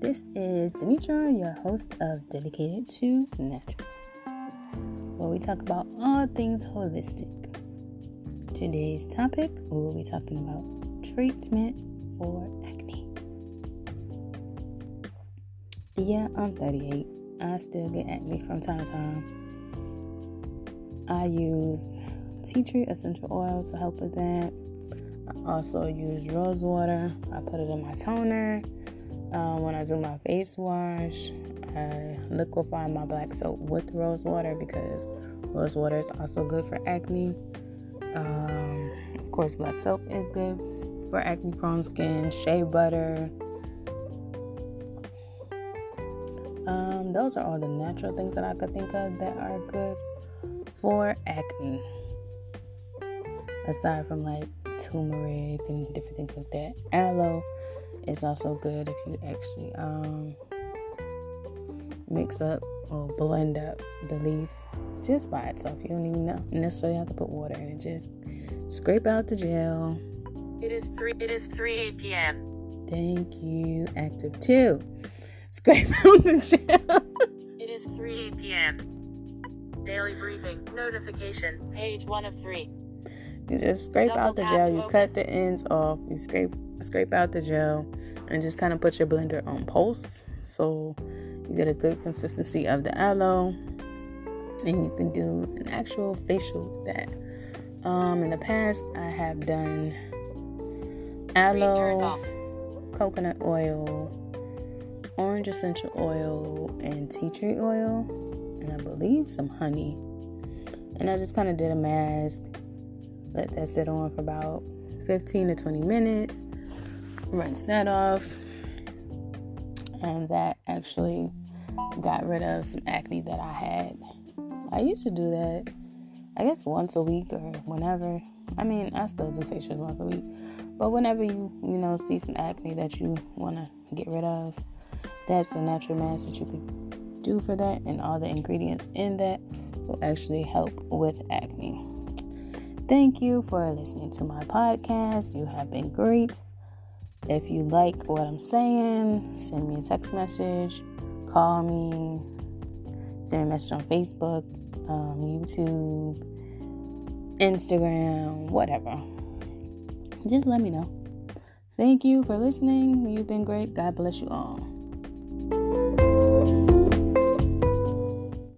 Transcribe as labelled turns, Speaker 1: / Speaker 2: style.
Speaker 1: This is Demetra, your host of Dedicated to Natural, where we talk about all things holistic. Today's topic, we will be talking about treatment for acne. Yeah, I'm 38. I still get acne from time to time. I use tea tree essential oil to help with that. I also use rose water. I put it in my toner. Um, when I do my face wash, I liquefy my black soap with rose water because rose water is also good for acne. Um, of course, black soap is good for acne prone skin, shea butter. Um, those are all the natural things that I could think of that are good for acne. Aside from like turmeric and different things like that. Aloe is also good if you actually um, mix up or blend up the leaf just by itself. You don't even know, necessarily have to put water in it. Just scrape out the gel.
Speaker 2: It is three. It is three p.m.
Speaker 1: Thank you. Active two. Scrape out the gel.
Speaker 2: It is three p.m. Daily briefing notification. Page one of three.
Speaker 1: You just scrape out the gel. You cut the ends off. You scrape scrape out the gel, and just kind of put your blender on pulse, so you get a good consistency of the aloe, and you can do an actual facial with that. Um, in the past, I have done aloe, coconut oil, orange essential oil, and tea tree oil, and I believe some honey. And I just kind of did a mask let that sit on for about 15 to 20 minutes. Rinse that off. And that actually got rid of some acne that I had. I used to do that, I guess, once a week or whenever. I mean, I still do facials once a week. But whenever you, you know, see some acne that you want to get rid of, that's a natural mask that you could do for that. And all the ingredients in that will actually help with acne. Thank you for listening to my podcast. You have been great. If you like what I'm saying, send me a text message, call me, send me a message on Facebook, um, YouTube, Instagram, whatever. Just let me know. Thank you for listening. You've been great. God bless you all.